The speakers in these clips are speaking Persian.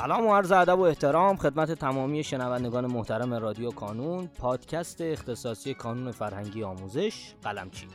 سلام و عرض ادب و احترام خدمت تمامی شنوندگان محترم رادیو کانون پادکست اختصاصی کانون فرهنگی آموزش قلمچی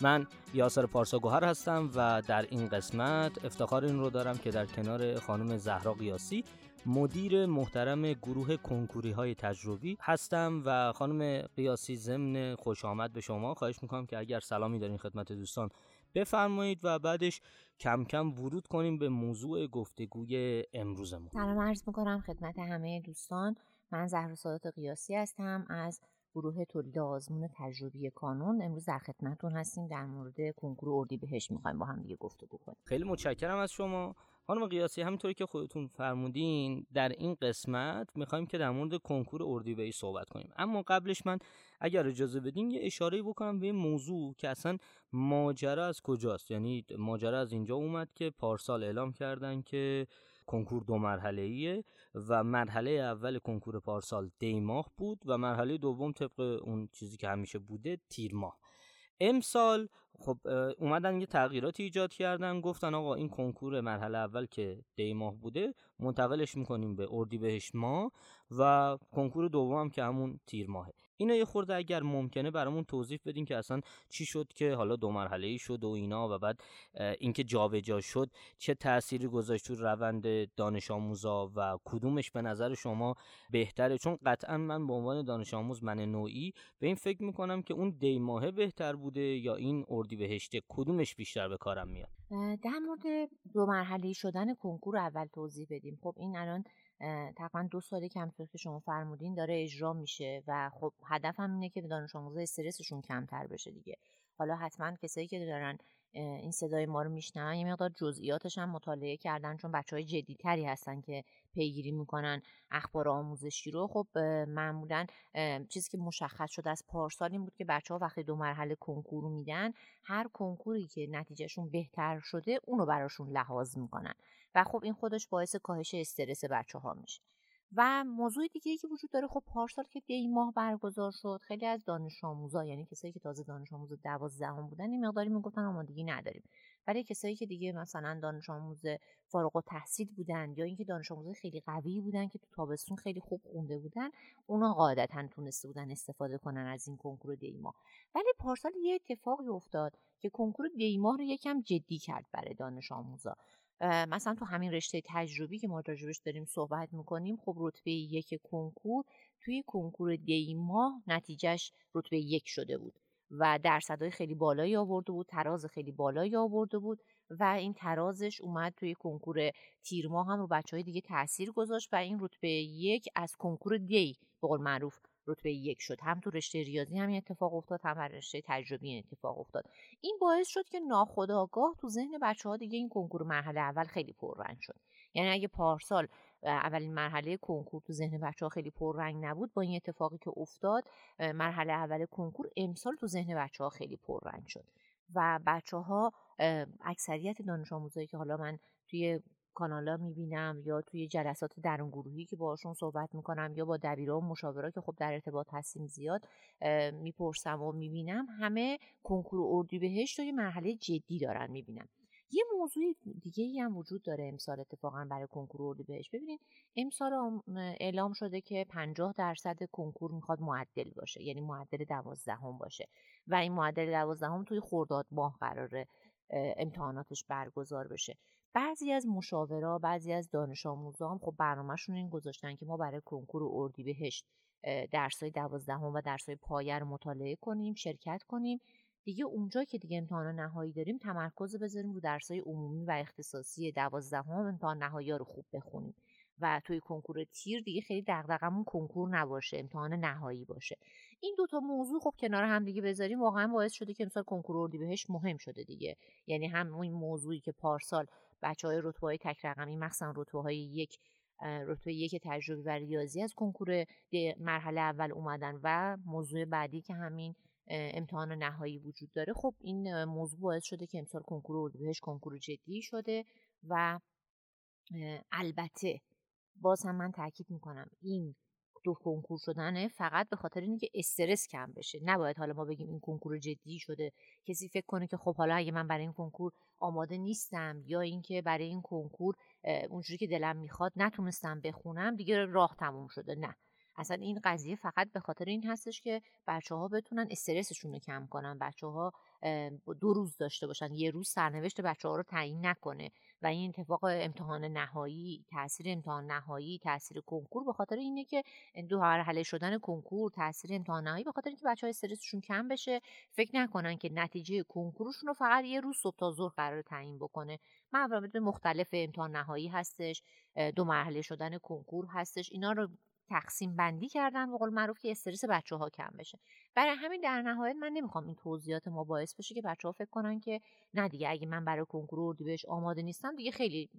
من یاسر پارسا گوهر هستم و در این قسمت افتخار این رو دارم که در کنار خانم زهرا قیاسی مدیر محترم گروه کنکوری های تجربی هستم و خانم قیاسی ضمن خوش آمد به شما خواهش می‌کنم که اگر سلامی دارین خدمت دوستان بفرمایید و بعدش کم کم ورود کنیم به موضوع گفتگوی امروزمون. سلام عرض می‌کنم خدمت همه دوستان. من زهر سادات قیاسی هستم از گروه تولید آزمون تجربی کانون. امروز در خدمتتون هستیم در مورد کنکور بهش می‌خوایم با هم دیگه گفتگو کنیم. خیلی متشکرم از شما. خانم قیاسی همینطوری که خودتون فرمودین در این قسمت می‌خوایم که در مورد کنکور اردیبهشت صحبت کنیم. اما قبلش من اگر اجازه بدین یه اشاره بکنم به این موضوع که اصلا ماجرا از کجاست. یعنی ماجرا از اینجا اومد که پارسال اعلام کردن که کنکور دو مرحله ایه و مرحله اول کنکور پارسال دی ماه بود و مرحله دوم طبق اون چیزی که همیشه بوده تیر ماه. امسال خب اومدن یه تغییراتی ایجاد کردن گفتن آقا این کنکور مرحله اول که دی ماه بوده منتقلش می‌کنیم به اردیبهشت ماه و کنکور دوم که همون تیر ماهه. اینا یه خورده اگر ممکنه برامون توضیح بدین که اصلا چی شد که حالا دو مرحله ای شد و اینا و بعد اینکه جابجا شد چه تأثیری گذاشت تو روند دانش آموزا و کدومش به نظر شما بهتره؟ چون قطعا من به عنوان دانش آموز من نوعی به این فکر می‌کنم که اون دی ماهه بهتر بوده یا این اردی بهشته کدومش بیشتر به کارم میاد؟ در مورد دو مرحله شدن کنکور اول توضیح بدیم. خب این الان تقریبا دو ساله که همطور که شما فرمودین داره اجرا میشه و خب هدفم اینه که دانش آموزا استرسشون کمتر بشه دیگه. حالا حتما کسایی که دارن این صدای ما رو میشنون یه مقدار جزئیاتش هم مطالعه کردن چون بچه های جدیتری هستن که پیگیری می‌کنن اخبار آموزشی رو. خب معمولا چیزی که مشخص شده از پارسال این بود که بچه ها وقتی دو مرحله کنکور میدن هر کنکوری که نتیجهشون بهتر شده اونو براشون لحاظ می‌کنن. و خب این خودش باعث کاهش استرس بچه ها میشه. و موضوع دیگه ای که وجود داره خب پارسال که دی ماه برگزار شد خیلی از دانش آموزا یعنی کسایی که تازه دانش آموز دوازدهم بودن این مقداری می‌گفتن آمادگی نداریم. ولی کسایی که دیگه مثلا دانش آموز فارغ و تحصیل بودن یا اینکه دانش آموز خیلی قوی بودن که تو تابستون خیلی خوب خونده بودن اونا قاعدتا تونسته بودن استفاده کنن از این کنکور دی ماه. ولی پارسال یه اتفاقی افتاد که کنکور دی ماه رو یکم جدی کرد برای دانش آموزا. مثلا تو همین رشته تجربی که ما راجبش داریم صحبت می‌کنیم خب رتبه یک کنکور توی کنکور دی ماه نتیجهش رتبه یک شده بود و درصدهای خیلی بالایی آورده بود تراز خیلی بالایی آورده بود و این ترازش اومد توی کنکور تیر ماه هم رو بچه های دیگه تاثیر گذاشت و این رتبه یک از کنکور دی به قول معروف رتبه یک شد. هم تو رشته ریاضی همین اتفاق افتاد هم رشته تجربی این اتفاق افتاد. این باعث شد که ناخداگاه تو ذهن بچه ها دیگه این کنکور مرحله اول خیلی پررنگ شد. یعنی اگه پارسال اولین مرحله کنکور تو ذهن بچه ها خیلی پررنگ نبود با این اتفاقی که افتاد مرحله اول کنکور امسال تو ذهن بچه ها خیلی پررنگ شد. و بچه ها اکثریت دانش آموزایی که حالا من توی کانالا می‌بینم یا توی جلسات درون گروهی که باشون صحبت می‌کنم یا با دبیرا و مشاورا که خب در ارتباط هستیم زیاد می‌پرسم و می‌بینم همه کنکور اردی بهشت رو یه مرحله جدی دارن می‌بینم یه موضوع دیگه ای هم وجود داره امسال اتفاقا برای کنکور اردی بهشت ببینید امسال اعلام شده که 50 درصد کنکور می‌خواد معدل باشه یعنی معدل دوازدهم باشه. و این معدل دوازدهم توی خرداد ماه قراره امتحاناتش برگزار بشه. بعضی از مشاورا بعضی از دانش آموزا هم خب برنامهشون این گذاشتن که ما برای کنکور اردیبهشت درسای دوازدهم و درسای پایه رو مطالعه کنیم شرکت کنیم. دیگه اونجا که دیگه امتحان نهایی داریم تمرکز بذاریم رو درسای عمومی و اختصاصی دوازدهم امتحان نهایی رو خوب بخونیم. و توی کنکور تیر دیگه خیلی دغدغمون کنکور نباشه امتحان نهایی باشه. این دوتا موضوع خب کنار هم دیگه بذاریم واقعا باعث شده که امسال کنکور اردیبهشت مهم شده دیگه. یعنی هم این موضوعی که پارسال بچه های رتبه های تک رقمی مخصوصا رتبه های یک رتبه یک تجربی و ریاضی از کنکور مرحله اول اومدن و موضوع بعدی که همین امتحان نهایی وجود داره. خب این موضوع باعث شده که امسال کنکور اردیبهشت کنکور جدی شده و البته باز هم من تاکید می‌کنم این دو کنکور شدنه فقط به خاطر اینکه استرس کم بشه. نباید حالا ما بگیم این کنکور جدی شده. کسی فکر کنه که خب حالا اگه من برای این کنکور آماده نیستم یا اینکه برای این کنکور اونجوری که دلم می‌خواد نتونستم بخونم دیگه راه تموم شده. نه. اصلا این قضیه فقط به خاطر این هستش که بچه ها بتونن استرسشون رو کم کنن. بچه ها دو روز داشته باشن یه روز سرنوشت بچه ها رو تعیین نکنه و این اتفاق امتحان نهایی تاثیر امتحان نهایی تاثیر کنکور به خاطر اینه که دو مرحله شدن کنکور تاثیر امتحان نهایی به خاطر اینکه بچه ها استرسشون کم بشه فکر نکنن که نتیجه کنکورشون رو فقط یه روز صبح تا ظهر قرار تعیین بکنه. موارد مختلف امتحان نهایی هستش دو مرحله شدن کنکور هستش. اینا رو تقسیم بندی کردن به قول معروف که استرس بچه ها کم بشه. برای همین در نهایت من نمی‌خوام این توضیحات ما باعث بشه که بچه ها فکر کنن که نه دیگه اگه من برای کنکور بهش آماده نیستم دیگه خیلی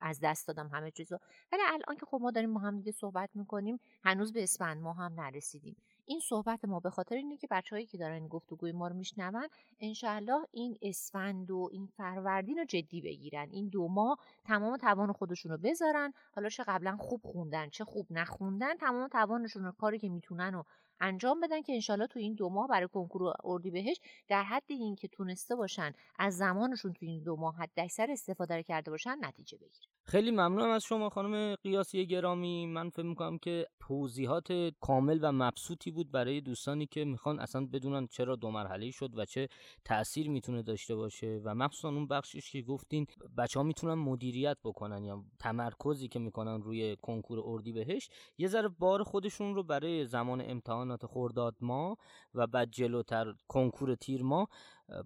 از دست دادم همه چیزو. ولی الان که خب ما داریم با هم دیگه صحبت می‌کنیم هنوز به اسفند ما هم نرسیدیم. این صحبت ما به خاطر اینه که بچههایی که دارن گفتگوی ما رو میشنون انشاالله این اسفند و این فروردین رو جدی بگیرن. این دو ماه تمام توان خودشون رو بذارن. حالا چه قبلا خوب خوندن چه خوب نخوندن تمام توانشون رو کاری که می‌تونن و انجام بدن که انشالله تو این دو ماه برای کنکور بهش در حد این که تونسته باشن از زمانشون تو این دو ماه حد اکثر استفاده کرده باشن نتیجه بگیرن خیلی ممنونم از شما خانم قیاسی گرامی. من فکر می‌کنم که توضیحات کامل و مبسوطی بود برای دوستانی که می‌خوان اصلا بدونن چرا دو مرحله شد و چه تاثیر می‌تونه داشته باشه و مخصوصا اون بخشش که گفتین بچه ها می‌تونن مدیریت بکنن یا تمرکزی که می‌کنن روی کنکور بهش یه ذره بار خودشون رو برای زمان امتحانات خرداد ما و بعد جلوتر کنکور تیر ما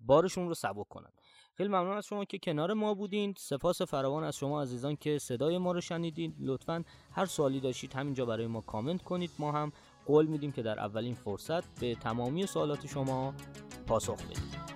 بارشون رو سبک کنن. خیلی ممنون از شما که کنار ما بودین. سپاس فراوان از شما عزیزان که صدای ما رو شنیدین. لطفا هر سوالی داشتید همینجا برای ما کامنت کنید. ما هم قول میدیم که در اولین فرصت به تمامی سوالات شما پاسخ بدیم.